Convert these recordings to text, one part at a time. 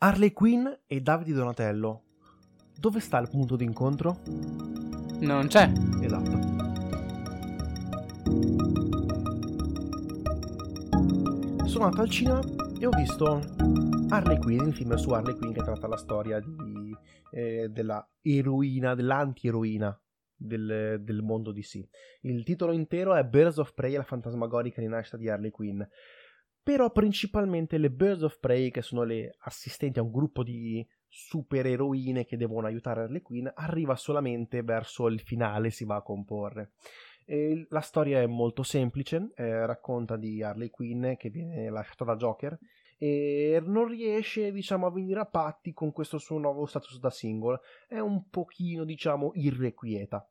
Harley Quinn e Davide Donatello. Dove sta il punto d'incontro? Non c'è. Esatto. Sono andato al cinema e ho visto Harley Quinn, il film su Harley Quinn che tratta la storia di, eh, della eroina, dell'anti-eroina del, del mondo DC. Il titolo intero è Birds of Prey, la fantasmagorica rinascita di Harley Quinn. Però principalmente le Birds of Prey, che sono le assistenti a un gruppo di supereroine che devono aiutare Harley Quinn, arriva solamente verso il finale, si va a comporre. E la storia è molto semplice, eh, racconta di Harley Quinn che viene lasciata da Joker e non riesce diciamo a venire a patti con questo suo nuovo status da single è un pochino diciamo irrequieta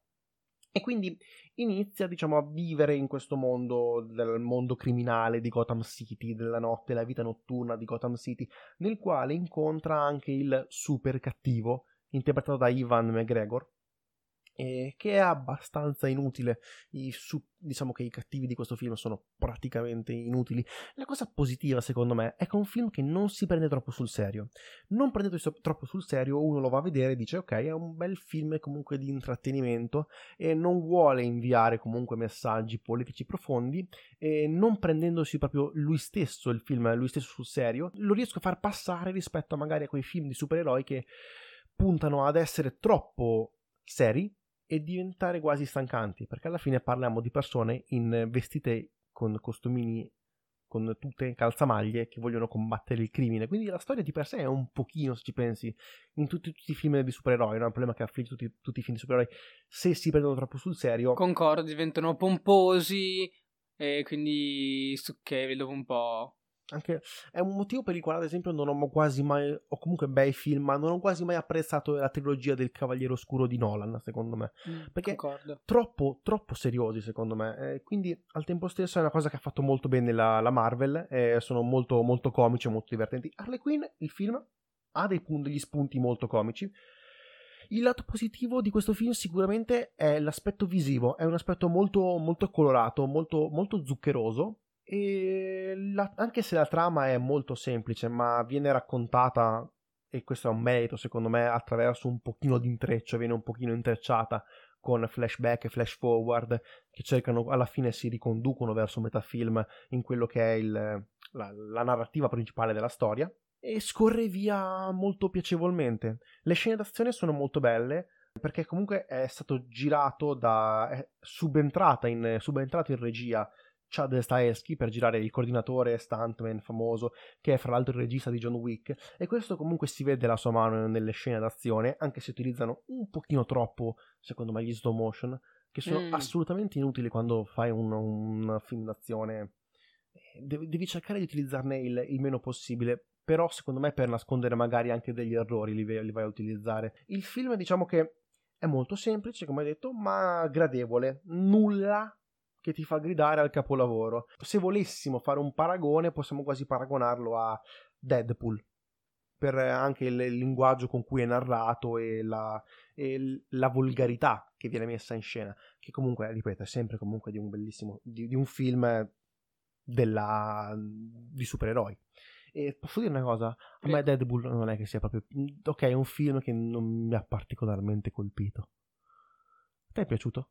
e quindi inizia diciamo a vivere in questo mondo del mondo criminale di Gotham City della notte la vita notturna di Gotham City nel quale incontra anche il super cattivo interpretato da Ivan McGregor eh, che è abbastanza inutile. I, su, diciamo che i cattivi di questo film sono praticamente inutili. La cosa positiva, secondo me, è che è un film che non si prende troppo sul serio. Non prendendo troppo sul serio, uno lo va a vedere e dice: Ok, è un bel film comunque di intrattenimento e non vuole inviare comunque messaggi politici profondi. E non prendendosi proprio lui stesso il film, lui stesso sul serio, lo riesco a far passare rispetto magari a quei film di supereroi che puntano ad essere troppo seri e diventare quasi stancanti, perché alla fine parliamo di persone in vestite con costumini con tutte calzamaglie che vogliono combattere il crimine. Quindi la storia di per sé è un pochino, se ci pensi, in tutti, tutti i film di supereroi, no? è un problema che affligge tutti, tutti, i film di supereroi, se si prendono troppo sul serio. Concordo, diventano pomposi e quindi che dopo un po' Anche, è un motivo per il quale, ad esempio, non ho quasi mai, o comunque bei film, ma non ho quasi mai apprezzato la trilogia del Cavaliere Oscuro di Nolan, secondo me. Mm, perché concordo. troppo, troppo seriosi, secondo me. Eh, quindi, al tempo stesso, è una cosa che ha fatto molto bene la, la Marvel. Eh, sono molto, molto comici e molto divertenti. Harley Quinn, il film, ha dei, degli spunti molto comici. Il lato positivo di questo film sicuramente è l'aspetto visivo, è un aspetto molto, molto colorato, molto, molto zuccheroso, la, anche se la trama è molto semplice, ma viene raccontata, e questo è un merito secondo me, attraverso un pochino di intreccio, viene un pochino intrecciata con flashback e flash forward che cercano, alla fine si riconducono verso metafilm in quello che è il, la, la narrativa principale della storia e scorre via molto piacevolmente. Le scene d'azione sono molto belle perché comunque è stato girato da è subentrata in, subentrato in regia Chad Stahelski per girare il coordinatore stuntman famoso che è fra l'altro il regista di John Wick. E questo comunque si vede la sua mano nelle scene d'azione anche se utilizzano un pochino troppo secondo me gli slow motion che sono mm. assolutamente inutili quando fai un, un film d'azione. Devi, devi, cercare di utilizzarne il, il, meno possibile però secondo me per nascondere magari anche degli errori li, li vai a utilizzare. Il film diciamo che è molto semplice come hai detto ma gradevole. Nulla che ti fa gridare al capolavoro. Se volessimo fare un paragone, possiamo quasi paragonarlo a Deadpool. Per anche il linguaggio con cui è narrato e la, e la volgarità che viene messa in scena, che comunque, ripeto, è sempre comunque di un bellissimo, di, di un film della, di supereroi. E posso dire una cosa? A me Deadpool non è che sia proprio... Ok, è un film che non mi ha particolarmente colpito. A te è piaciuto?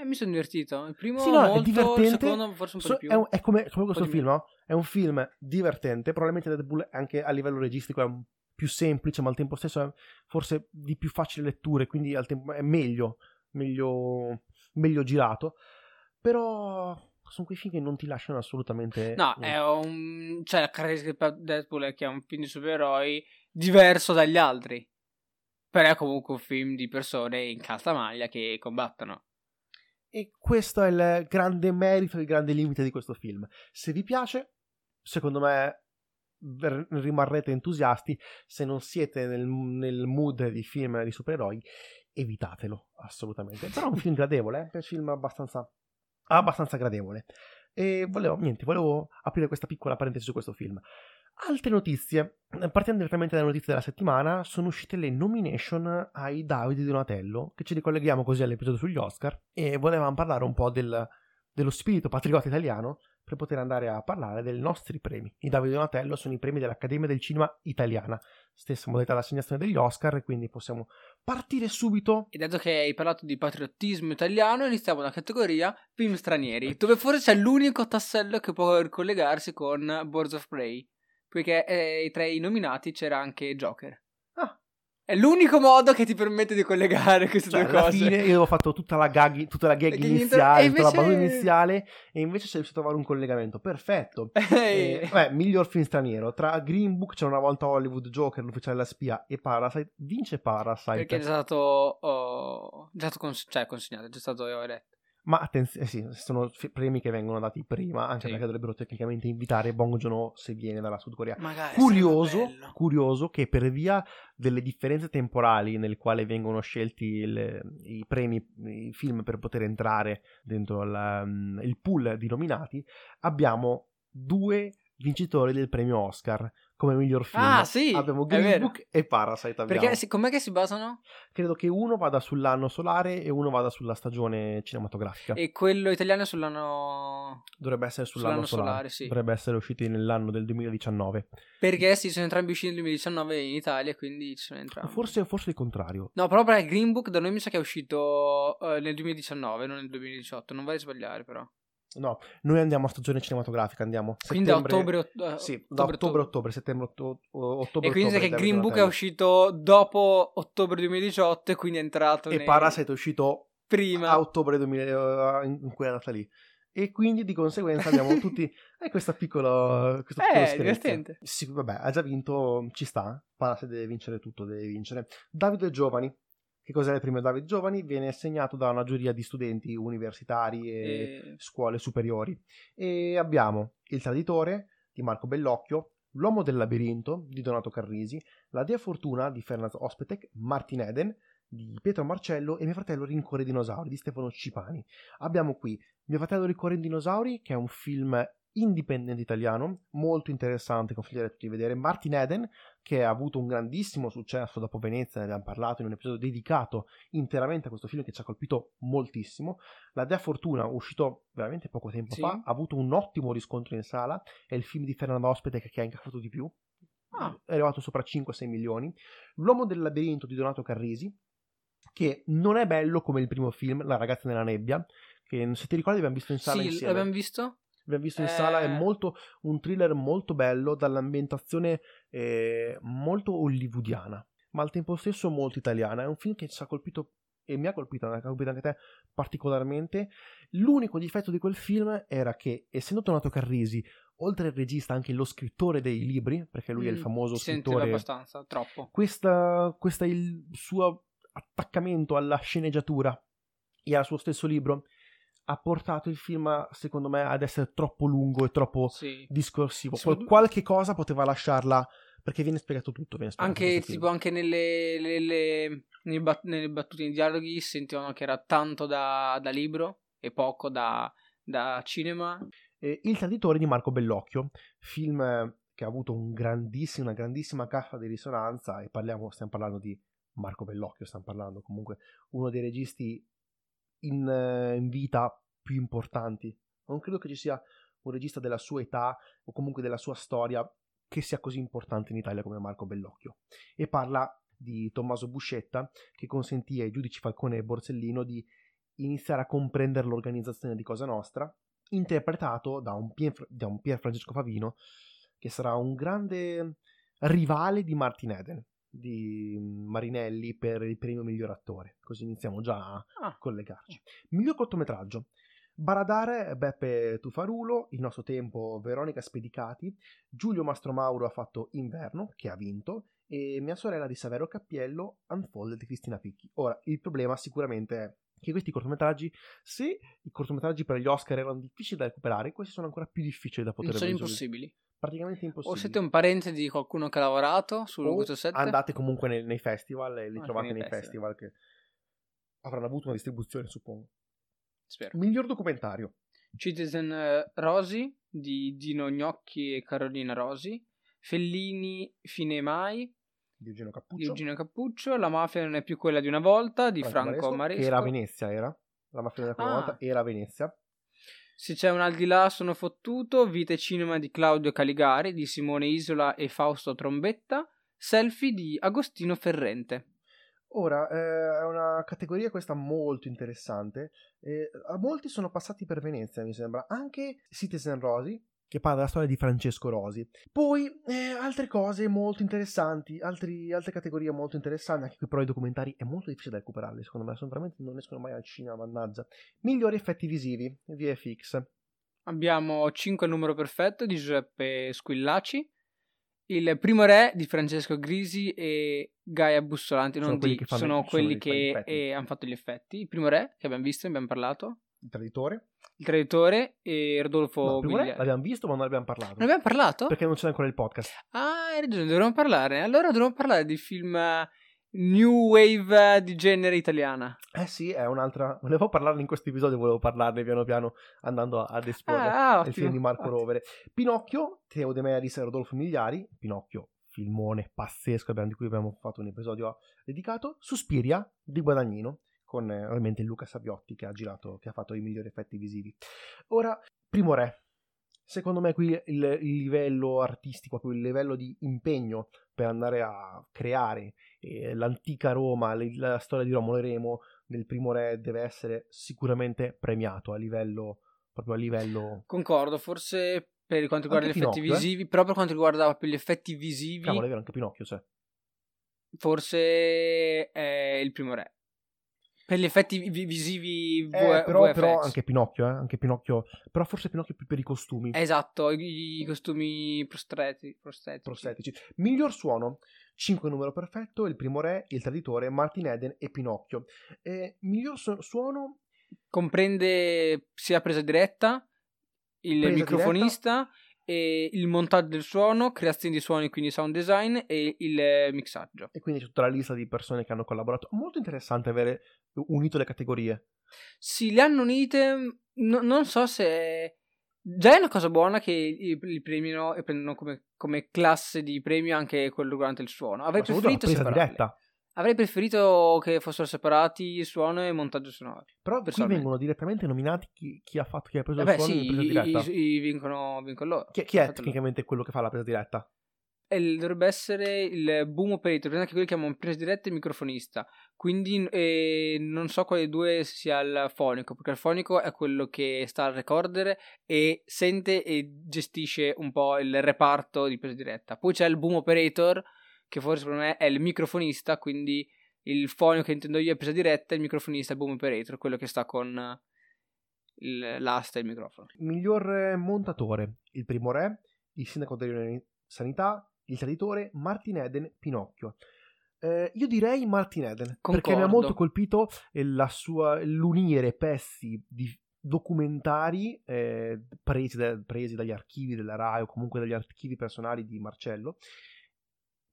Eh, mi sono divertito. Il primo sì, no, molto, è divertente. il secondo forse un po' so, di più. È, un, è come, come, questo film, no? È un film divertente. Probabilmente Deadpool anche a livello registico è più semplice, ma al tempo stesso è forse di più facile lettura, quindi al tempo è meglio, meglio, meglio girato. Però sono quei film che non ti lasciano assolutamente. No, niente. è un. Cioè, la caratteristica di Deadpool è che è un film di supereroi diverso dagli altri. Però è comunque un film di persone in calzamaglia che combattono. E questo è il grande merito, il grande limite di questo film. Se vi piace, secondo me rimarrete entusiasti. Se non siete nel, nel mood di film di supereroi, evitatelo assolutamente. Però è un film gradevole, eh? è un film abbastanza, abbastanza gradevole. E volevo, niente, volevo aprire questa piccola parentesi su questo film. Altre notizie, partendo direttamente dalle notizie della settimana, sono uscite le nomination ai Davide Donatello, che ci ricolleghiamo così all'episodio sugli Oscar, e volevamo parlare un po' del, dello spirito patriota italiano per poter andare a parlare dei nostri premi. I Davide Donatello sono i premi dell'Accademia del Cinema Italiana, stessa modalità d'assegnazione degli Oscar, quindi possiamo partire subito. E dato che hai parlato di patriottismo italiano, iniziamo la categoria film stranieri, dove forse c'è l'unico tassello che può ricollegarsi con Birds of Prey, poiché eh, tra i nominati c'era anche Joker. È l'unico modo che ti permette di collegare queste Cioè, due alla cose. fine io avevo fatto tutta la gag, tutta la gag iniziale, e tutta la invece- battuta iniziale, e invece sei riuscito a trovare un collegamento. Perfetto. Eh, Eh, vabbè, miglior film straniero. Tra Green Book, c'era una volta Hollywood Joker, l'ufficiale della spia, e Parasite. Vince Parasite. perché è già stato, oh, già stato cons- cioè, consegnato, è già stato eletto. Ma attenzione, sì, sono premi che vengono dati prima, anche Sì. perché dovrebbero tecnicamente invitare Bong Joon-ho se viene dalla Sud Corea. Magari Curioso, curioso che per via delle differenze temporali nel quale vengono scelti il- i premi, i film per poter entrare dentro la- mm, il pool di nominati, abbiamo due vincitori del premio Oscar come miglior film. Ah, sì, abbiamo Green. Book e Parasite. Abbiamo. Perché com'è che si basano? Credo che uno vada sull'anno solare e uno vada sulla stagione cinematografica. E quello italiano è sull'anno... Dovrebbe essere sull'anno Sull'anno solare, solare, sì. Dovrebbe essere usciti nell'anno del 2019. Perché sì, sono entrambi usciti nel 2019 in Italia, quindi ci sono entrambi. Forse, forse il contrario. No, però perché Green Book da noi mi sa che è uscito eh, nel 2019, non nel 2018. Non vorrei sbagliare, però. No, noi andiamo a stagione cinematografica, andiamo. Quindi a settembre- ottobre. eh, Sì, da ottobre, ottobre, settembre, otto- ottobre. E quindi ottobre, che Green Book è uscito dopo ottobre 2018 e quindi è entrato Donatello. nei- E Parasite è uscito prima. a ottobre 2000, in in quella data lì. E quindi di conseguenza abbiamo tutti eh, questa piccola questo Eh, piccolo scherzo. divertente. Sì, vabbè, ha già vinto, ci sta. Parasite deve vincere tutto, deve vincere. Davide Giovani. Che cos'è il premio Davide Giovani? Viene assegnato da una giuria di studenti universitari e E- scuole superiori. E abbiamo Il Traditore di Marco Bellocchio, L'Uomo del Labirinto di Donato Carrisi, La Dea Fortuna di Fernand Ospetek, Martin Eden di Pietro Marcello e Mio fratello Rincorre i dinosauri di Stefano Cipani. Abbiamo qui Mio fratello Rincorre i dinosauri, che è un film indipendente italiano, molto interessante, consiglierei a tutti di vedere. Martin Eden, che ha avuto un grandissimo successo dopo Venezia, ne abbiamo parlato in un episodio dedicato interamente a questo film che ci ha colpito moltissimo. La Dea Fortuna, uscito veramente poco tempo Sì. fa, ha avuto un ottimo riscontro in sala, è il film di Fernando Ospite che ha incassato di più, Ah. è arrivato sopra 5-6 milioni. L'Uomo del labirinto di Donato Carrisi, che non è bello come il primo film, La ragazza nella nebbia, che se ti ricordi abbiamo visto in sala Sì, insieme. l'abbiamo visto? Abbiamo visto in Eh. sala, è molto un thriller molto bello, dall'ambientazione eh, molto hollywoodiana, ma al tempo stesso molto italiana. È un film che ci ha colpito e mi ha colpito, ha colpito anche te particolarmente. L'unico difetto di quel film era che, essendo Donato Carrisi, oltre al regista, anche lo scrittore dei libri, perché lui è il Mm, famoso scrittore abbastanza, troppo. questa, questa il suo attaccamento alla sceneggiatura e al suo stesso libro ha portato il film, secondo me, ad essere troppo lungo e troppo Sì. discorsivo. Ma- qualche cosa poteva lasciarla perché viene spiegato tutto. Viene spiegato Anche tipo anche nelle, le- le- nei bat- nelle battute nei dialoghi sentivano che era tanto da, da libro e poco da, da cinema. Eh, il traditore di Marco Bellocchio, film che ha avuto un grandissimo- una grandissima cassa di risonanza e parliamo, stiamo parlando di Marco Bellocchio, stiamo parlando comunque uno dei registi in, in vita più importanti. Non credo che ci sia un regista della sua età o comunque della sua storia che sia così importante in Italia come Marco Bellocchio. E parla di Tommaso Buscetta che consentì ai giudici Falcone e Borsellino di iniziare a comprendere l'organizzazione di Cosa Nostra, interpretato da un, Pier, da un Pier Francesco Favino che sarà un grande rivale di Martin Eden di Marinelli per il premio miglior attore. Così iniziamo già a Ah. collegarci. Miglior cortometraggio. Baradare, Beppe Tufarulo, Il nostro tempo, Veronica Spedicati, Giulio Mastromauro ha fatto Inverno, che ha vinto, e mia sorella di Savero Cappiello, Unfolded di Cristina Picchi. Ora, il problema sicuramente è che questi cortometraggi, se i cortometraggi per gli Oscar erano difficili da recuperare, questi sono ancora più difficili da poter Non sono impossibili. Praticamente O impossibili. siete un parente di qualcuno che ha lavorato su O questo set? andate comunque nei, nei festival e li Anche trovate nei nei festival. che avranno avuto una distribuzione, suppongo. Spero. Miglior documentario. Citizen eh, Rosi di Dino Gnocchi e Carolina Rosi. Fellini Fine Mai di Eugenio di Cappuccio. Eugenio Cappuccio. La mafia non è più quella di una volta di Franco Franco Maresco. Che era a Venezia, era. La mafia della prima Ah. volta era a Venezia. Se c'è un al di là sono fottuto, Vita e cinema di Claudio Caligari, di Simone Isola e Fausto Trombetta, Selfie di Agostino Ferrente. Ora, eh, è una categoria questa molto interessante. Eh, molti sono passati per Venezia, mi sembra. Anche Citizen Rosi, che parla della storia di Francesco Rosi. Poi eh, altre cose molto interessanti, altri, altre categorie molto interessanti, anche qui però i documentari è molto difficile da recuperarli, secondo me, sono veramente non escono mai al cinema, mannaggia. Migliori effetti visivi, VFX. Abbiamo 5 numero perfetto di Giuseppe Squillaci, il primo re di Francesco Grisi e Gaia Bussolanti, non sono quelli che, fanno, sono quelli che eh, hanno fatto gli effetti. Il primo re che abbiamo visto, abbiamo parlato. Il traditore. Il traditore e Rodolfo no, primo re l'abbiamo visto ma non abbiamo parlato. Non abbiamo parlato? Perché non c'è ancora il podcast. Ah, hai ragione, dovremmo parlare. Allora dovremmo parlare di film new wave di genere italiana. Eh sì, è un'altra. Volevo parlarne in questo episodio, volevo parlarne piano piano andando ad esporre ah, il film di Marco ottimo. Rovere. Pinocchio, Teo De Meris e Rodolfo Migliari. Pinocchio, filmone pazzesco di cui abbiamo fatto un episodio dedicato. Suspiria di Guadagnino, con eh, ovviamente Luca Saviotti che ha girato, che ha fatto i migliori effetti visivi. Ora, Primo Re. Secondo me qui il, il livello artistico, proprio il livello di impegno per andare a creare eh, l'antica Roma, la, la storia di Romolo e Remo del primo re deve essere sicuramente premiato a livello proprio a livello concordo forse per quanto riguarda anche gli effetti Pinocchio, eh? visivi eh? però per quanto riguarda gli effetti visivi cavolo è vero anche Pinocchio c'è forse è il primo re per gli effetti visivi eh, però, però, anche Pinocchio, eh? anche Pinocchio, però forse Pinocchio più per i costumi. Esatto, i, i costumi prosteti, prostetici. prostetici. Miglior suono, 5 numero perfetto, Il primo re, Il traditore, Martin Eden e Pinocchio. Eh, miglior su- suono... Comprende sia presa diretta, il presa microfonista... Diretta il montaggio del suono, creazione di suoni, quindi sound design e il mixaggio. E quindi tutta la lista di persone che hanno collaborato. Molto interessante avere unito le categorie. Sì, le hanno unite, no, non so se... Già è una cosa buona che li premiano e prendono come, come, classe di premio anche quello durante il suono. Avrei Ma preferito separarle. diretta. Avrei preferito che fossero separati suono e montaggio sonoro. Però qui vengono direttamente nominati chi, chi, ha fatto, chi ha preso eh il suono sì, e presa diretta. I, i, vincono, vincono loro. Chi, chi è tecnicamente loro. quello che fa la presa diretta? E dovrebbe essere il boom operator, anche quelli che chiamano presa diretta e microfonista. Quindi eh, non so quale due sia il fonico, perché il fonico è quello che sta al recorder e sente e gestisce un po' il reparto di presa diretta. Poi c'è il boom operator che forse per me è il microfonista, quindi il fonico che intendo io è presa diretta, il microfonista è boom operator, quello che sta con il, l'asta e il microfono. Miglior montatore, il primo re, il sindaco della sanità, il traditore, Martin Eden, Pinocchio. Eh, io direi Martin Eden, Concordo. perché mi ha molto colpito sua, l'unire pezzi di documentari eh, presi, da, presi, dagli archivi della RAI o comunque dagli archivi personali di Marcello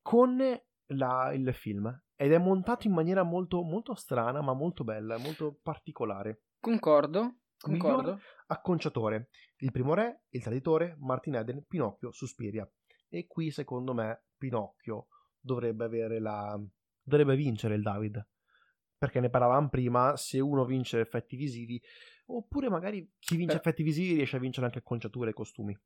con la, il film ed è montato in maniera molto, molto strana ma molto bella, molto particolare. Concordo, concordo. Miglior acconciatore, il primo re, il traditore, Martin Eden, Pinocchio, Suspiria. E qui secondo me Pinocchio dovrebbe avere la... dovrebbe vincere il David. Perché ne parlavamo prima, se uno vince effetti visivi, oppure magari chi vince Beh. effetti visivi riesce a vincere anche acconciature e costumi.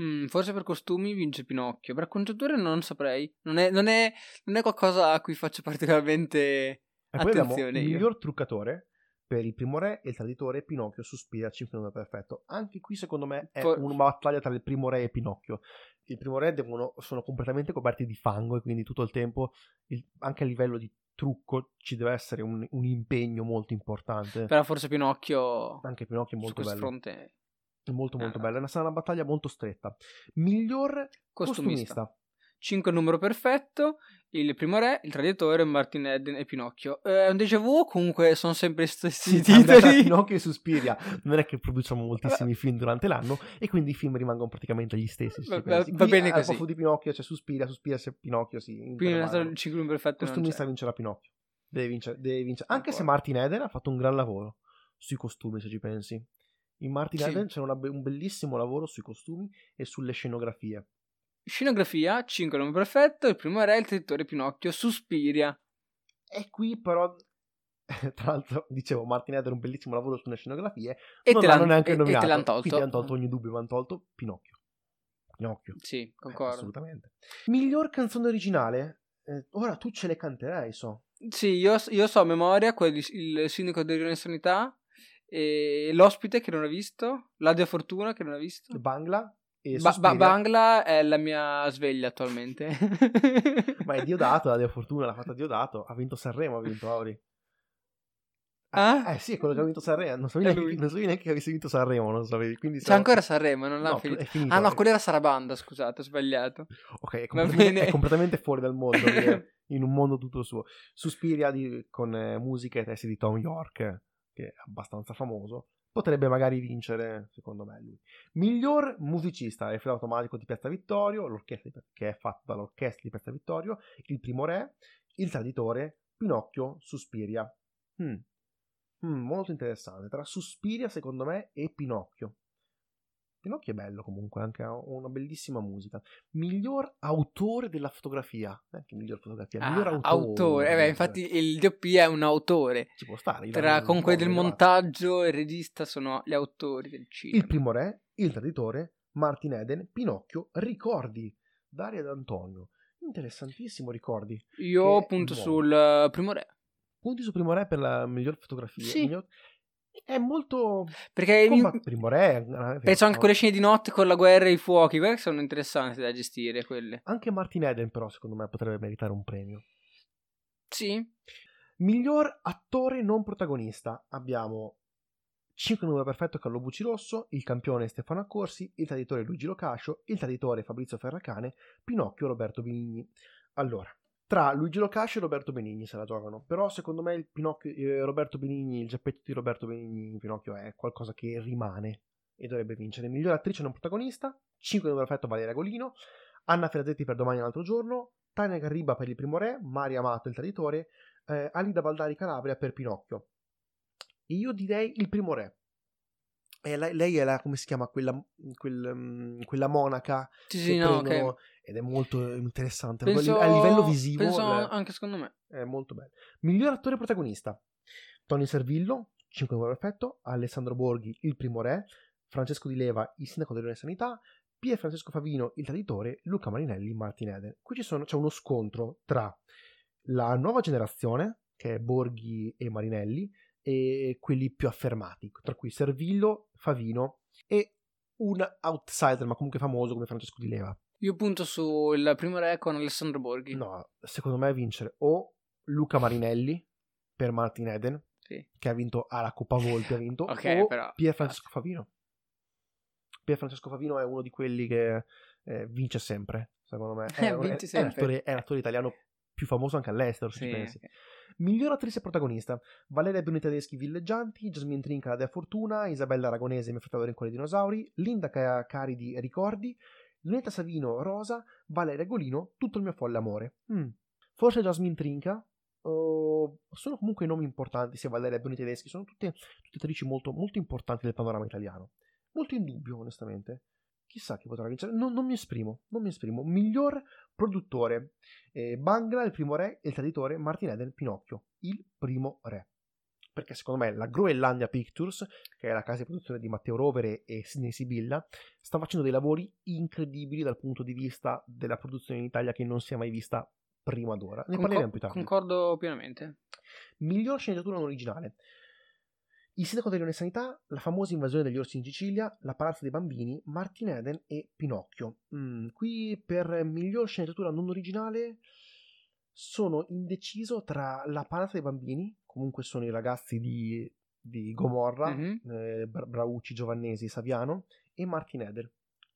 Mm, forse per costumi vince Pinocchio. Per acconciature non saprei. Non è, non, è, non è, qualcosa a cui faccio particolarmente e attenzione. il miglior truccatore per il primo re e il traditore Pinocchio sospira 5 nome perfetto. Anche qui secondo me è For... una battaglia tra il primo re e Pinocchio. Il primo re devono, sono completamente coperti di fango e quindi tutto il tempo, il, anche a livello di trucco, ci deve essere un, un, impegno molto importante. Però forse Pinocchio... Anche Pinocchio è molto bello. fronte Molto molto ah. bella, sarà una battaglia molto stretta. Miglior costumista. costumista. 5 numero perfetto, il primo re, il traditore, Martin Eden e Pinocchio. Eh, è un déjà vu, comunque sono sempre gli stessi sì, titoli. Pinocchio e Suspiria. Non è che produciamo moltissimi film durante l'anno e quindi i film rimangono praticamente gli stessi. Va, va, va bene così. Al di Pinocchio c'è Suspiria, Suspiria c'è Pinocchio, sì. Quindi il 5 numero perfetto Costumista vincerà Pinocchio. Deve vincere, deve vincere. Anche se Martin Eden ha fatto un gran lavoro sui costumi, se ci pensi. In Martin sì. Eden c'è una, un bellissimo lavoro sui costumi e sulle scenografie. Scenografia, 5 nome perfetto, il primo re, il traditore Pinocchio, Suspiria. E qui però Tra l'altro, dicevo, Martin Eden un bellissimo lavoro sulle scenografie. E non te l'hanno neanche e- e te nominato. l'hanno tolto. Quindi hanno tolto ogni dubbio, mi hanno tolto Pinocchio. Pinocchio. Sì, Eh, concordo. assolutamente. Miglior canzone originale? Eh, ora tu ce le canterai, so. Sì, io, io so a memoria quelli, il sindaco di Rione Sanità, e l'ospite che non ho visto, l'Adia Fortuna che non ho visto. Bangla e Ba-. Ba- Bangla è la mia sveglia attualmente. Ma è Diodato, la Dea Fortuna l'ha fatta Diodato. Ha vinto Sanremo, ha vinto Auri. Ah? Eh sì, è quello che ha vinto Sanremo. Non sapevi neanche, non sapevi neanche che avessi vinto Sanremo, non sapevi. Quindi C'è ancora Sanremo, non l'ha No, finito. finito. Ah no, quella era Sarabanda, scusate, ho sbagliato. Ok, è completamente, è completamente fuori dal mondo, in un mondo tutto suo. Suspiria di- con eh, musica e testi di Tom York, che è abbastanza famoso. Potrebbe magari vincere, secondo me, lui. Miglior musicista, è il automatico di Piazza Vittorio, l'orchestra che è fatta dall'orchestra di Piazza Vittorio, Il Primo Re, Il Traditore, Pinocchio, Suspiria. Hmm. Hmm, molto interessante. Tra Suspiria, secondo me, e Pinocchio. Pinocchio è bello comunque, anche ha una bellissima musica. Miglior autore della fotografia. Neanche miglior fotografia, Ah, miglior autore. autore. Eh beh, infatti il DOP è un autore. Ci può stare. Tra comunque po' del montaggio e il regista sono gli autori del cinema. Il primo re, il traditore, Martin Eden, Pinocchio, ricordi, Daria D'Antonio. Interessantissimo, ricordi. Io punto sul eh, primo re. Punti su primo re per la miglior fotografia. Sì. Miglior- È molto... Perché Comba- mi- Primo re... eh, penso anche quelle scene di notte con la guerra e i fuochi, quelle sono interessanti da gestire quelle. Anche Martin Eden però secondo me potrebbe meritare un premio. Sì. Miglior attore non protagonista abbiamo 5 numero perfetto Carlo Buccirosso, il campione Stefano Accorsi, il traditore Luigi Locascio, il traditore Fabrizio Ferracane, Pinocchio Roberto Benigni. Allora, tra Luigi Locascio e Roberto Benigni se la giocano, però secondo me il eh, Roberto Benigni, il geppetto di Roberto Benigni in Pinocchio è qualcosa che rimane e dovrebbe vincere. Miglior attrice non protagonista, 5 numero perfetto Valeria Golino, Anna Ferrazzetti per Domani un altro giorno, Tania Garriba per Il Primo Re, Maria Amato il traditore, eh, Alida Valdari Calabria per Pinocchio. E io direi il primo re. E lei, lei è la, come si chiama, quella, quel, mm, quella monaca Sì, che no, prendono- ok. Ed è molto interessante. Penso- a livello visivo penso le- anche secondo me. è molto bello. Miglior attore protagonista. Tony Servillo, 5 numero perfetto, Alessandro Borghi, il primo re, Francesco Di Leva, il sindaco dell'Unione Sanità, Pier Francesco Favino, il traditore, Luca Marinelli, Martin Eden. Qui ci sono- c'è uno scontro tra la nuova generazione, che è Borghi e Marinelli, e quelli più affermati, tra cui Servillo, Favino e un outsider, ma comunque famoso come Francesco Di Leva. Io punto sul primo re con Alessandro Borghi. No, secondo me vincere o Luca Marinelli per Martin Eden, Sì. che ha vinto alla Coppa Volpi, ha vinto, Ok, o però- Pier Francesco Favino. Pier Francesco Favino è uno di quelli che eh, vince sempre, secondo me. È, vince è-. È, l'attore, è l'attore italiano più famoso anche all'estero, se Sì, ci pensi. ok. Miglior attrice protagonista: Valeria Bruni Tedeschi Villeggianti, Jasmine Trinca La Dea Fortuna, Isabella Aragonese Mi fratello Rincone dei dinosauri, Linda Ca- Caridi Ricordi, Lunetta Savino Rosa, Valeria Golino Tutto il mio folle amore. Mm. Forse Jasmine Trinca. oh, sono comunque nomi importanti, sia Valeria Bruni Tedeschi, sono tutte, tutte attrici molto, molto importanti del panorama italiano. Molto in dubbio, onestamente. Chissà chi potrà vincere. Non, non mi esprimo, non mi esprimo. Miglior produttore. Eh, Bangla, il primo re, e il traditore Martin Eden, Pinocchio, il primo re. Perché secondo me la Groenlandia Pictures, che è la casa di produzione di Matteo Rovere e Sidney Sibilla, sta facendo dei lavori incredibili dal punto di vista della produzione in Italia che non si è mai vista prima d'ora. Ne Concor- parleremo più tardi. Concordo pienamente. Miglior sceneggiatura non originale. Il sindaco dell'Unione Sanità, la famosa invasione degli orsi in Sicilia, la palazza dei bambini, Martin Eden e Pinocchio. Mm, qui per miglior sceneggiatura non originale sono indeciso tra la palazza dei bambini, comunque sono i ragazzi di, di Gomorra, Mhm. eh, Bra- Braucci, Giovannesi, Saviano, e Martin Eden.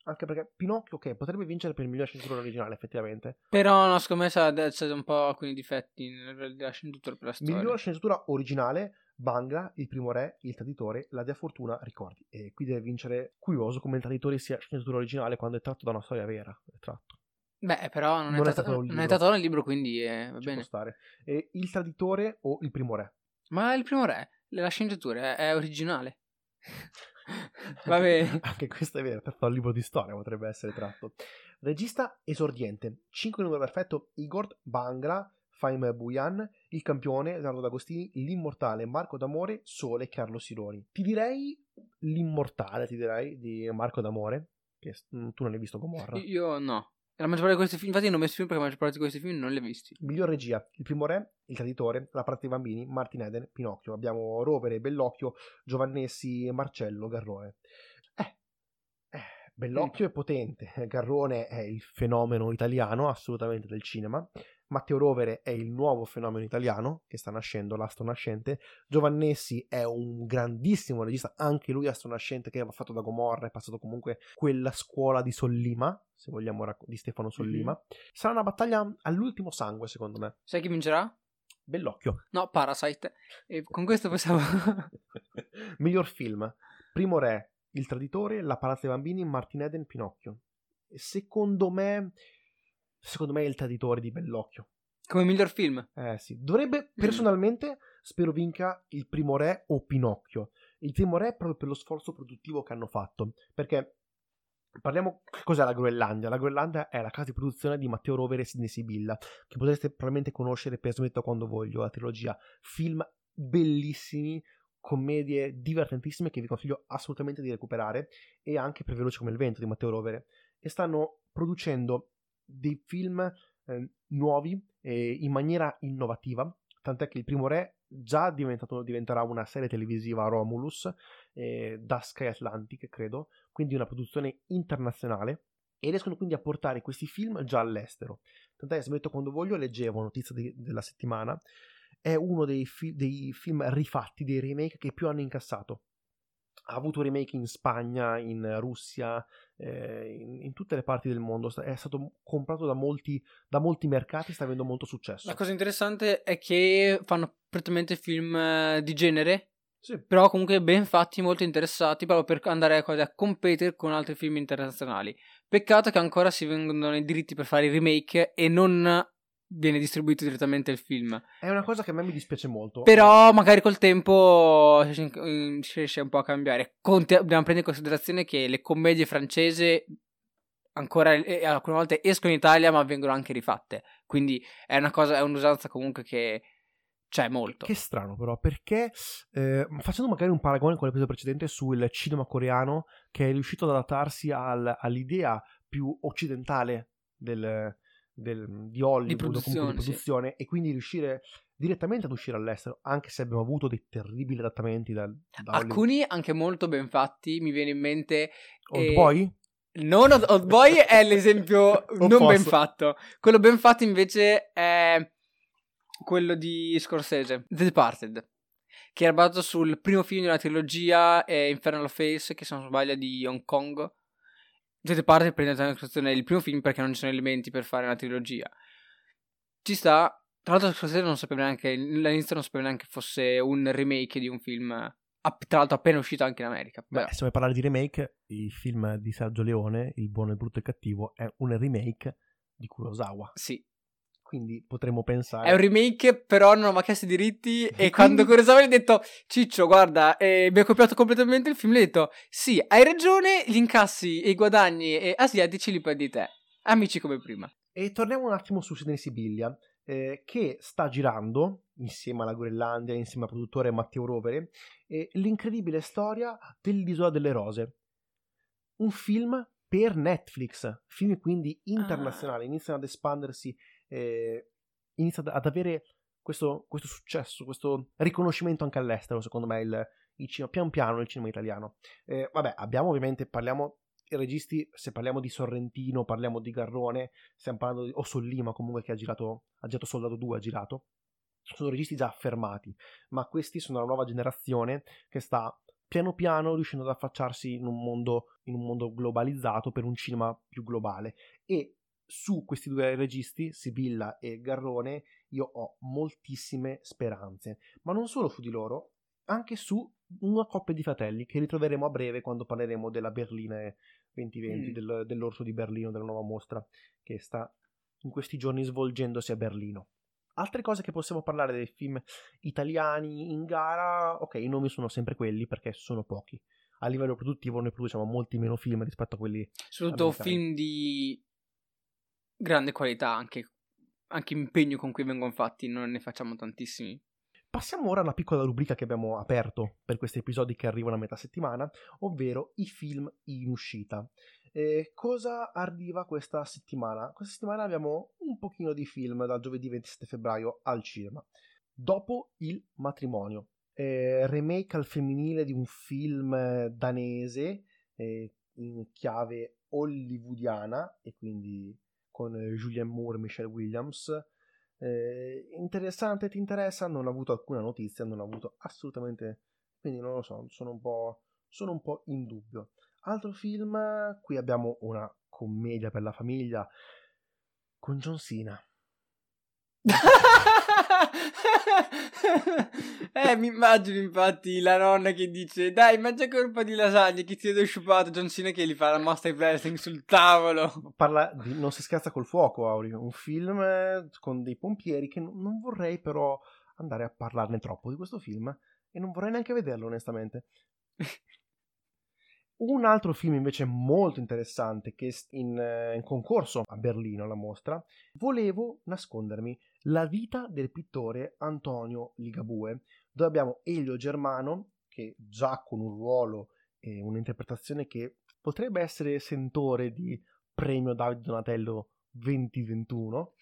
Anche perché Pinocchio, ok, potrebbe vincere per miglior sceneggiatura non originale, effettivamente. Però no, secondo me c'è un po' alcuni difetti nella sceneggiatura per la storia. Miglior sceneggiatura originale, Bangla, Il primo re, Il traditore, La Dea Fortuna, Ricordi. E qui deve vincere curioso come il traditore sia sceneggiatura originale quando è tratto da una storia vera. È tratto. Beh, però non, Non è è, stato non è libro. stato nel libro, quindi eh, va Ci bene. può stare. E Il traditore o Il primo re? Ma il primo re, la sceneggiatura è, è originale. va bene. Anche questo è vero, tratto dal libro di storia potrebbe essere tratto. Regista esordiente. 5 numero perfetto, Igor Bangla, Faim Buyan, il campione Leonardo D'Agostini, l'immortale Marco D'Amore, Sole Carlo Sironi. Ti direi l'immortale, ti direi, di Marco D'Amore, che tu non hai visto Gomorra. Io no. La maggior parte di questi film, infatti non ho messo film perché la maggior parte di questi film non li ho visti. Miglior regia, Il primo re, Il traditore, La parte dei bambini, Martin Eden, Pinocchio. Abbiamo Rovere, Bellocchio, Giovannessi, Marcello, Garrone. Eh, eh Bellocchio mm. è potente, Garrone è il fenomeno italiano assolutamente del cinema. Matteo Rovere è il nuovo fenomeno italiano che sta nascendo, l'astro nascente. Giovannessi è un grandissimo regista, anche lui astro nascente che aveva fatto da Gomorra, è passato comunque quella scuola di Sollima, se vogliamo di Stefano Sollima. Mm-hmm. Sarà una battaglia all'ultimo sangue, secondo me. Sai chi vincerà? Bellocchio. No, Parasite. E con questo possiamo... Miglior film. Primo Re, Il Traditore, La Palazza dei Bambini, Martin Eden, Pinocchio. Secondo me secondo me è il traditore di Bellocchio. Come miglior film? Eh sì, dovrebbe personalmente spero vinca il primo re o Pinocchio. Il primo re proprio per lo sforzo produttivo che hanno fatto, perché parliamo cos'è la Groenlandia? La Groenlandia è la casa di produzione di Matteo Rovere e Sidney Sibilla, che potreste probabilmente conoscere per Smetto quando voglio, la trilogia, film bellissimi, commedie divertentissime che vi consiglio assolutamente di recuperare e anche per Veloce come il vento di Matteo Rovere e stanno producendo dei film eh, nuovi eh, in maniera innovativa, tant'è che il primo re già diventerà una serie televisiva Romulus eh, da Sky Atlantic, credo, quindi una produzione internazionale e riescono quindi a portare questi film già all'estero. Tant'è che smetto quando voglio, leggevo notizia di, della settimana, è uno dei, fi- dei film rifatti, dei remake che più hanno incassato ha avuto remake in Spagna, in Russia, eh, in, in, tutte le parti del mondo. È stato comprato da molti, da molti mercati e sta avendo molto successo. La cosa interessante è che fanno prettamente film eh, di genere. Sì. Però comunque ben fatti, molto interessati proprio per andare a, a competere con altri film internazionali. Peccato che ancora si vengono i diritti per fare i remake e non viene distribuito direttamente il film. È una cosa che a me mi dispiace molto. Però magari col tempo si riesce un po' a cambiare. Conte- dobbiamo prendere in considerazione che le commedie francesi ancora eh, alcune volte escono in Italia ma vengono anche rifatte. Quindi è una cosa, è un'usanza comunque che c'è molto. Che strano però, perché eh, facendo magari un paragone con l'episodio precedente sul cinema coreano che è riuscito ad adattarsi al, all'idea più occidentale del, del, di Hollywood di produzione, di produzione sì. e quindi riuscire direttamente ad uscire all'estero, anche se abbiamo avuto dei terribili adattamenti da, da Alcuni anche molto ben fatti, mi viene in mente... Old eh... Boy? Non Old Boy è l'esempio non posso. ben fatto. Quello ben fatto invece è quello di Scorsese, The Departed, che era basato sul primo film di una trilogia, eh, Infernal Face, che se non sbaglio è di Hong Kong, Siete parte prende in considerazione il primo film perché non ci sono elementi per fare una trilogia. Ci sta. Tra l'altro, Scorsese non sapeva neanche. All'inizio non sapeva neanche fosse un remake di un film. Tra l'altro, appena uscito anche in America. Beh, se vuoi parlare di remake, il film di Sergio Leone, Il buono, il brutto e il cattivo, è un remake di Kurosawa. Sì, quindi potremmo pensare. È un remake, però non ho chiesto i diritti. E, quando Kurosawa gli ha detto: Ciccio, guarda, eh, mi ha copiato completamente il film, gli ha detto: Sì, hai ragione, gli incassi e i guadagni eh, asiatici li prendi te. Amici come prima. E torniamo un attimo su Sidney Sibilia, eh, che sta girando insieme alla Groenlandia, insieme al produttore Matteo Rovere, eh, l'incredibile storia dell'Isola delle Rose. Un film per Netflix, film quindi internazionali, ah. iniziano ad espandersi eh, inizia ad avere questo, questo, successo, questo riconoscimento anche all'estero, secondo me, il, il cinema, pian piano il cinema italiano. Eh, vabbè, abbiamo ovviamente, parliamo, i registi, se parliamo di Sorrentino, parliamo di Garrone, stiamo parlando di, o Sollima comunque che ha girato, ha girato Soldato 2, ha girato, sono registi già affermati, ma questi sono la nuova generazione che sta piano piano riuscendo ad affacciarsi in un mondo, in un mondo globalizzato per un cinema più globale e su questi due registi, Sibilla e Garrone, io ho moltissime speranze, ma non solo su di loro, anche su una coppia di fratelli che ritroveremo a breve quando parleremo della Berlina 2020, mm. del, dell'orso di Berlino, della nuova mostra che sta in questi giorni svolgendosi a Berlino. Altre cose che possiamo parlare dei film italiani in gara, ok, i nomi sono sempre quelli perché sono pochi. A livello produttivo noi produciamo molti meno film rispetto a quelli... Soprattutto film di grande qualità anche anche impegno con cui vengono fatti, non ne facciamo tantissimi. Passiamo ora a una piccola rubrica che abbiamo aperto per questi episodi che arrivano a metà settimana, ovvero i film in uscita. E cosa arriva questa settimana? Questa settimana abbiamo un pochino di film dal giovedì 27 febbraio al cinema. Dopo il matrimonio, eh, remake al femminile di un film danese eh, in chiave hollywoodiana e quindi con Julianne Moore e Michelle Williams eh, interessante, ti interessa? Non ho avuto alcuna notizia, non ho avuto assolutamente... Quindi non lo so, sono un po', sono un po in dubbio. Altro film, qui abbiamo una commedia per la famiglia con John Cena. eh, mi immagino infatti la nonna che dice Dai, mangia po' di lasagne Che ti vedo sciupato. John Cena che gli fa la master wrestling sul tavolo. Parla di Non si scherza col fuoco, Auri. Un film eh, con dei pompieri Che non vorrei però andare a parlarne troppo di questo film E non vorrei neanche vederlo onestamente. Un altro film invece molto interessante che è in, eh, in, concorso a Berlino alla mostra, volevo nascondermi la vita del pittore Antonio Ligabue, dove abbiamo Elio Germano, che già con un ruolo e un'interpretazione che potrebbe essere sentore di premio Davide Donatello 2021,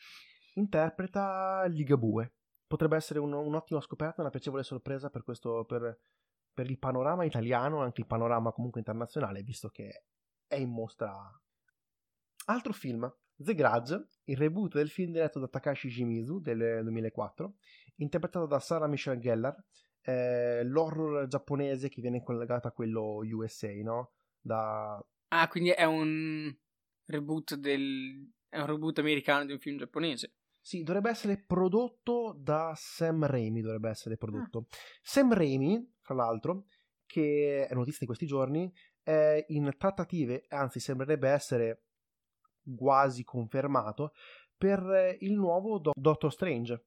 interpreta Ligabue. Potrebbe essere un, un'ottima scoperta, una piacevole sorpresa per questo, per, per il panorama italiano, anche il panorama comunque internazionale, visto che è in mostra. Altro film, The Grudge, il reboot del film diretto da Takashi Shimizu del 2004, interpretato da Sarah Michelle Gellar, eh, l'horror giapponese che viene collegato a quello USA, no? Da... Ah, quindi è un reboot del... è un reboot americano di un film giapponese. Sì, dovrebbe essere prodotto da Sam Raimi, dovrebbe essere prodotto. Ah. Sam Raimi, fra l'altro, che è notizia di questi giorni, è in trattative, anzi sembrerebbe essere quasi confermato, per il nuovo Do- Doctor Strange.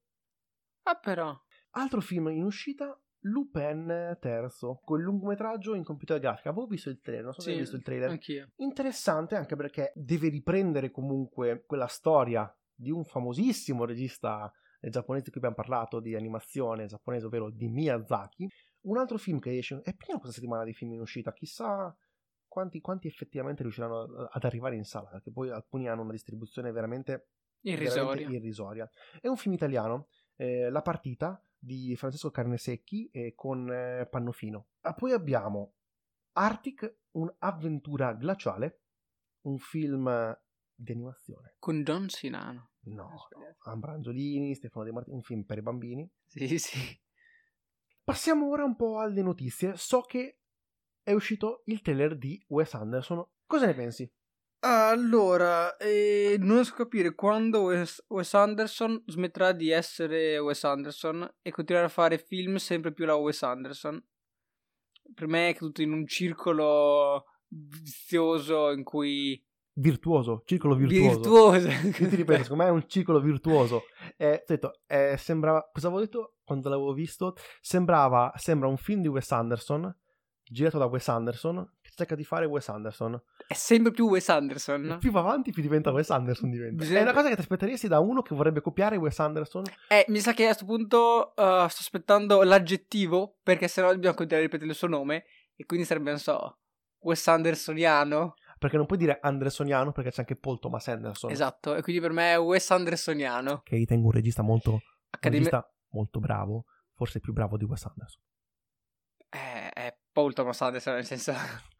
Ah però. Altro film in uscita, Lupin III, il lungometraggio in computer grafica. Avevo visto il trailer, non so sì, se hai visto il trailer. Anch'io. Interessante anche perché deve riprendere comunque quella storia di un famosissimo regista giapponese di cui abbiamo parlato di animazione giapponese, ovvero di Miyazaki. Un altro film che esce, è pieno questa settimana di film in uscita, chissà quanti, quanti effettivamente riusciranno ad arrivare in sala, perché poi alcuni hanno una distribuzione veramente irrisoria. Veramente irrisoria. È un film italiano, eh, La partita di Francesco Carnesecchi e con eh, Pannofino. Ah, poi abbiamo Arctic, un'avventura glaciale, un film di animazione. Con Don Sinano. No, Ambrangiolini, Stefano De Martini, un film per i bambini. Sì, sì. Passiamo ora un po' alle notizie. So che è uscito il trailer di Wes Anderson. Cosa ne pensi? Allora, eh, non riesco a capire quando Wes, Wes, Anderson smetterà di essere Wes Anderson e continuerà a fare film sempre più la Wes Anderson. Per me è tutto in un circolo vizioso in cui virtuoso, circolo virtuoso. Virtuoso. Io ti ripeto, secondo me è un circolo virtuoso. Eh, detto, eh, sembrava, cosa avevo detto quando l'avevo visto? Sembrava, sembra un film di Wes Anderson, girato da Wes Anderson, che cerca di fare Wes Anderson. È sempre più Wes Anderson. E più va avanti, più diventa Wes Anderson. Diventa. Bisogna... È una cosa che ti aspetteresti da uno che vorrebbe copiare Wes Anderson. Eh, mi sa che a questo punto uh, sto aspettando l'aggettivo, perché sennò dobbiamo continuare a ripetere il suo nome, e quindi sarebbe, non so, Wes Andersoniano perché non puoi dire Andersoniano perché c'è anche Paul Thomas Anderson. Esatto, e quindi per me è Wes Andersoniano. Che ritengo un regista molto, Accademia... un regista molto bravo, forse più bravo di Wes Anderson. Eh, è Paul Thomas Anderson, nel senso...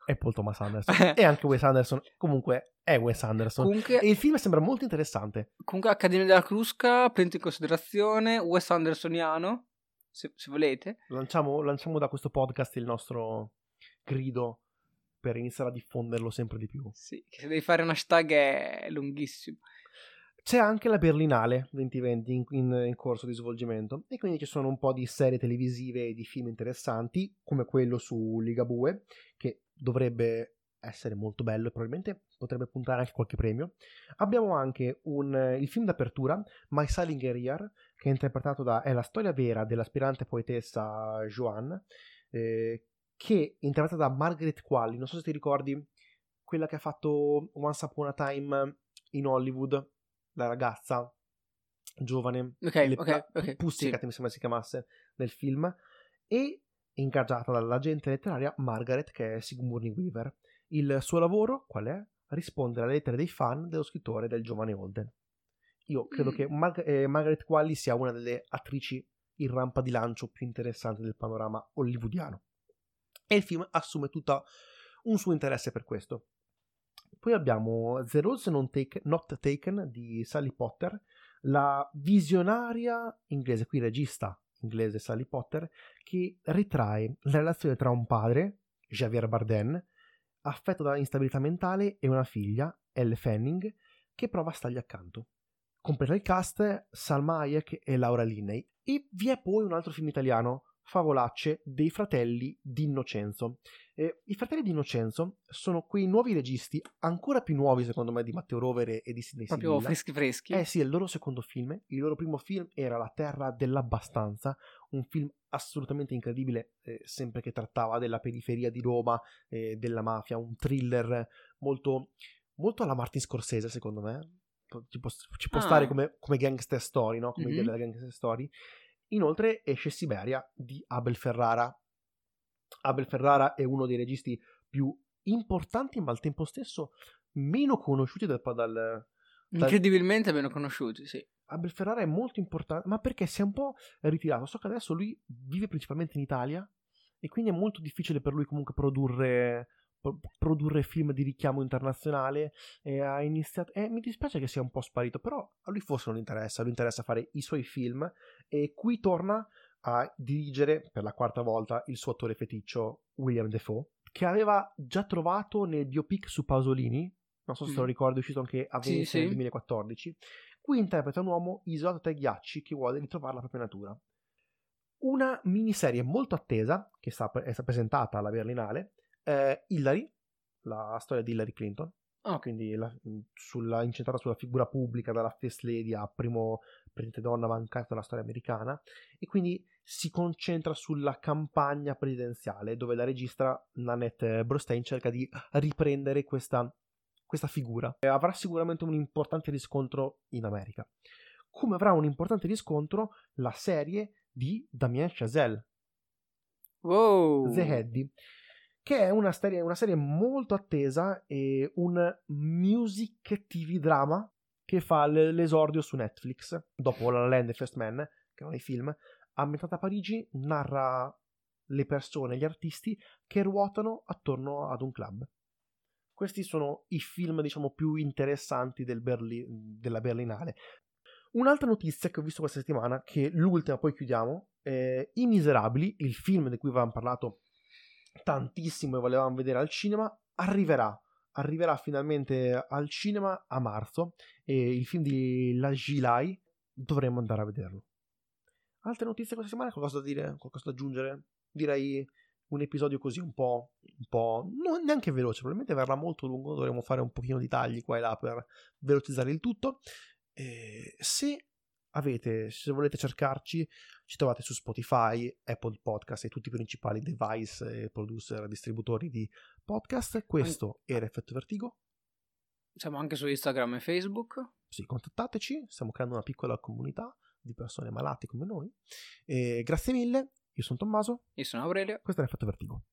È Paul Thomas Anderson. e anche Wes Anderson. Comunque è Wes Anderson. Comunque... E il film sembra molto interessante. Comunque Accademia della Crusca, prendete in considerazione Wes Andersoniano, se, se volete. Lanciamo, lanciamo da questo podcast il nostro grido per iniziare a diffonderlo sempre di più. Sì, che se devi fare un hashtag è lunghissimo. C'è anche la Berlinale 2020 in, in, in, corso di svolgimento. E quindi ci sono un po' di serie televisive e di film interessanti come quello su Ligabue che dovrebbe essere molto bello e probabilmente potrebbe puntare anche qualche premio. Abbiamo anche un, il film d'apertura My Salinger Year che è interpretato da è la storia vera dell'aspirante poetessa Joanne eh, che è interpretata da Margaret Qualley, non so se ti ricordi, quella che ha fatto Once Upon a Time in Hollywood, la ragazza giovane, Ok, le, ok, la- ok, Pussycat sì. mi sembra si chiamasse nel film, e ingaggiata dall'agente letteraria Margaret che è Sigourney Weaver. Il suo lavoro qual è? Rispondere alle lettere dei fan dello scrittore del giovane Holden. Io credo Mm. che Mar- eh, Margaret Qualley sia una delle attrici in rampa di lancio più interessanti del panorama hollywoodiano. E il film assume tutta un suo interesse per questo. Poi abbiamo The Rose Take- Not Taken di Sally Potter, la visionaria inglese, qui regista inglese Sally Potter, che ritrae la relazione tra un padre, Javier Bardem, affetto da instabilità mentale, e una figlia, Elle Fanning, che prova a stargli accanto. Completa il cast Salma Hayek e Laura Linney. E vi è poi un altro film italiano, Favolacce, dei fratelli di Innocenzo. Eh, I fratelli di Innocenzo sono quei nuovi registi, ancora più nuovi secondo me di Matteo Rovere e di Sidney Proprio Sibilla. freschi freschi. Eh sì, è il loro secondo film. Il loro primo film era La terra dell'abbastanza, un film assolutamente incredibile, eh, sempre che trattava della periferia di Roma, eh, della mafia, un thriller molto, molto alla Martin Scorsese, secondo me. Ci può, ci può Ah. stare come, come gangster story, no? Come Mhm. idea della gangster story. Inoltre esce Siberia di Abel Ferrara. Abel Ferrara è uno dei registi più importanti, ma al tempo stesso meno conosciuti dal, dal, Incredibilmente meno conosciuti, sì. Abel Ferrara è molto importante, ma perché si è un po' ritirato. So che adesso lui vive principalmente in Italia e quindi è molto difficile per lui comunque produrre, pro- produrre film di richiamo internazionale. E ha iniziato. E mi dispiace che sia un po' sparito, però a lui forse non interessa. Lui interessa fare i suoi film e qui torna a dirigere per la quarta volta il suo attore feticcio William Defoe, che aveva già trovato nel biopic su Pasolini. Non so se te lo Mm. ricordi, è uscito anche a Sì, Venezia nel sì. 2014 Qui interpreta un uomo isolato dai ghiacci che vuole ritrovare la propria natura. Una miniserie molto attesa, che sta- è stata presentata alla Berlinale, è Hillary, la storia di Hillary Clinton, Oh, quindi la- sulla- incentrata sulla figura pubblica, dalla First Lady a primo presidente donna mancato della storia americana, e quindi si concentra sulla campagna presidenziale, dove la regista Nanette Brostein cerca di riprendere questa, questa figura. E avrà sicuramente un importante riscontro in America. Come avrà un importante riscontro la serie di Damien Chazelle, wow. The Heady, che è una serie, una serie molto attesa e un music TV drama che fa l'esordio su Netflix dopo La La Land e First Man, che erano i film, ambientata a Parigi, narra le persone, gli artisti che ruotano attorno ad un club. Questi sono i film, diciamo, più interessanti del Berli- della Berlinale. Un'altra notizia che ho visto questa settimana, che l'ultima, poi chiudiamo, è I Miserabili, il film di cui avevamo parlato tantissimo e volevamo vedere al cinema, arriverà. Arriverà finalmente al cinema a marzo e il film di La Gilai dovremmo andare a vederlo. Altre notizie questa settimana? Qualcosa da dire? Qualcosa da aggiungere? Direi un episodio così un po', un po' non neanche veloce, probabilmente verrà molto lungo, dovremo fare un pochino di tagli qua e là per velocizzare il tutto. Eh, se avete, se volete cercarci, ci trovate su Spotify, Apple Podcast e tutti i principali device, e producer, distributori di podcast. Questo era Effetto Vertigo. Siamo anche su Instagram e Facebook. Sì, contattateci, stiamo creando una piccola comunità di persone malate come noi. E grazie mille, io sono Tommaso, Io sono Aurelio. questo era Effetto Vertigo.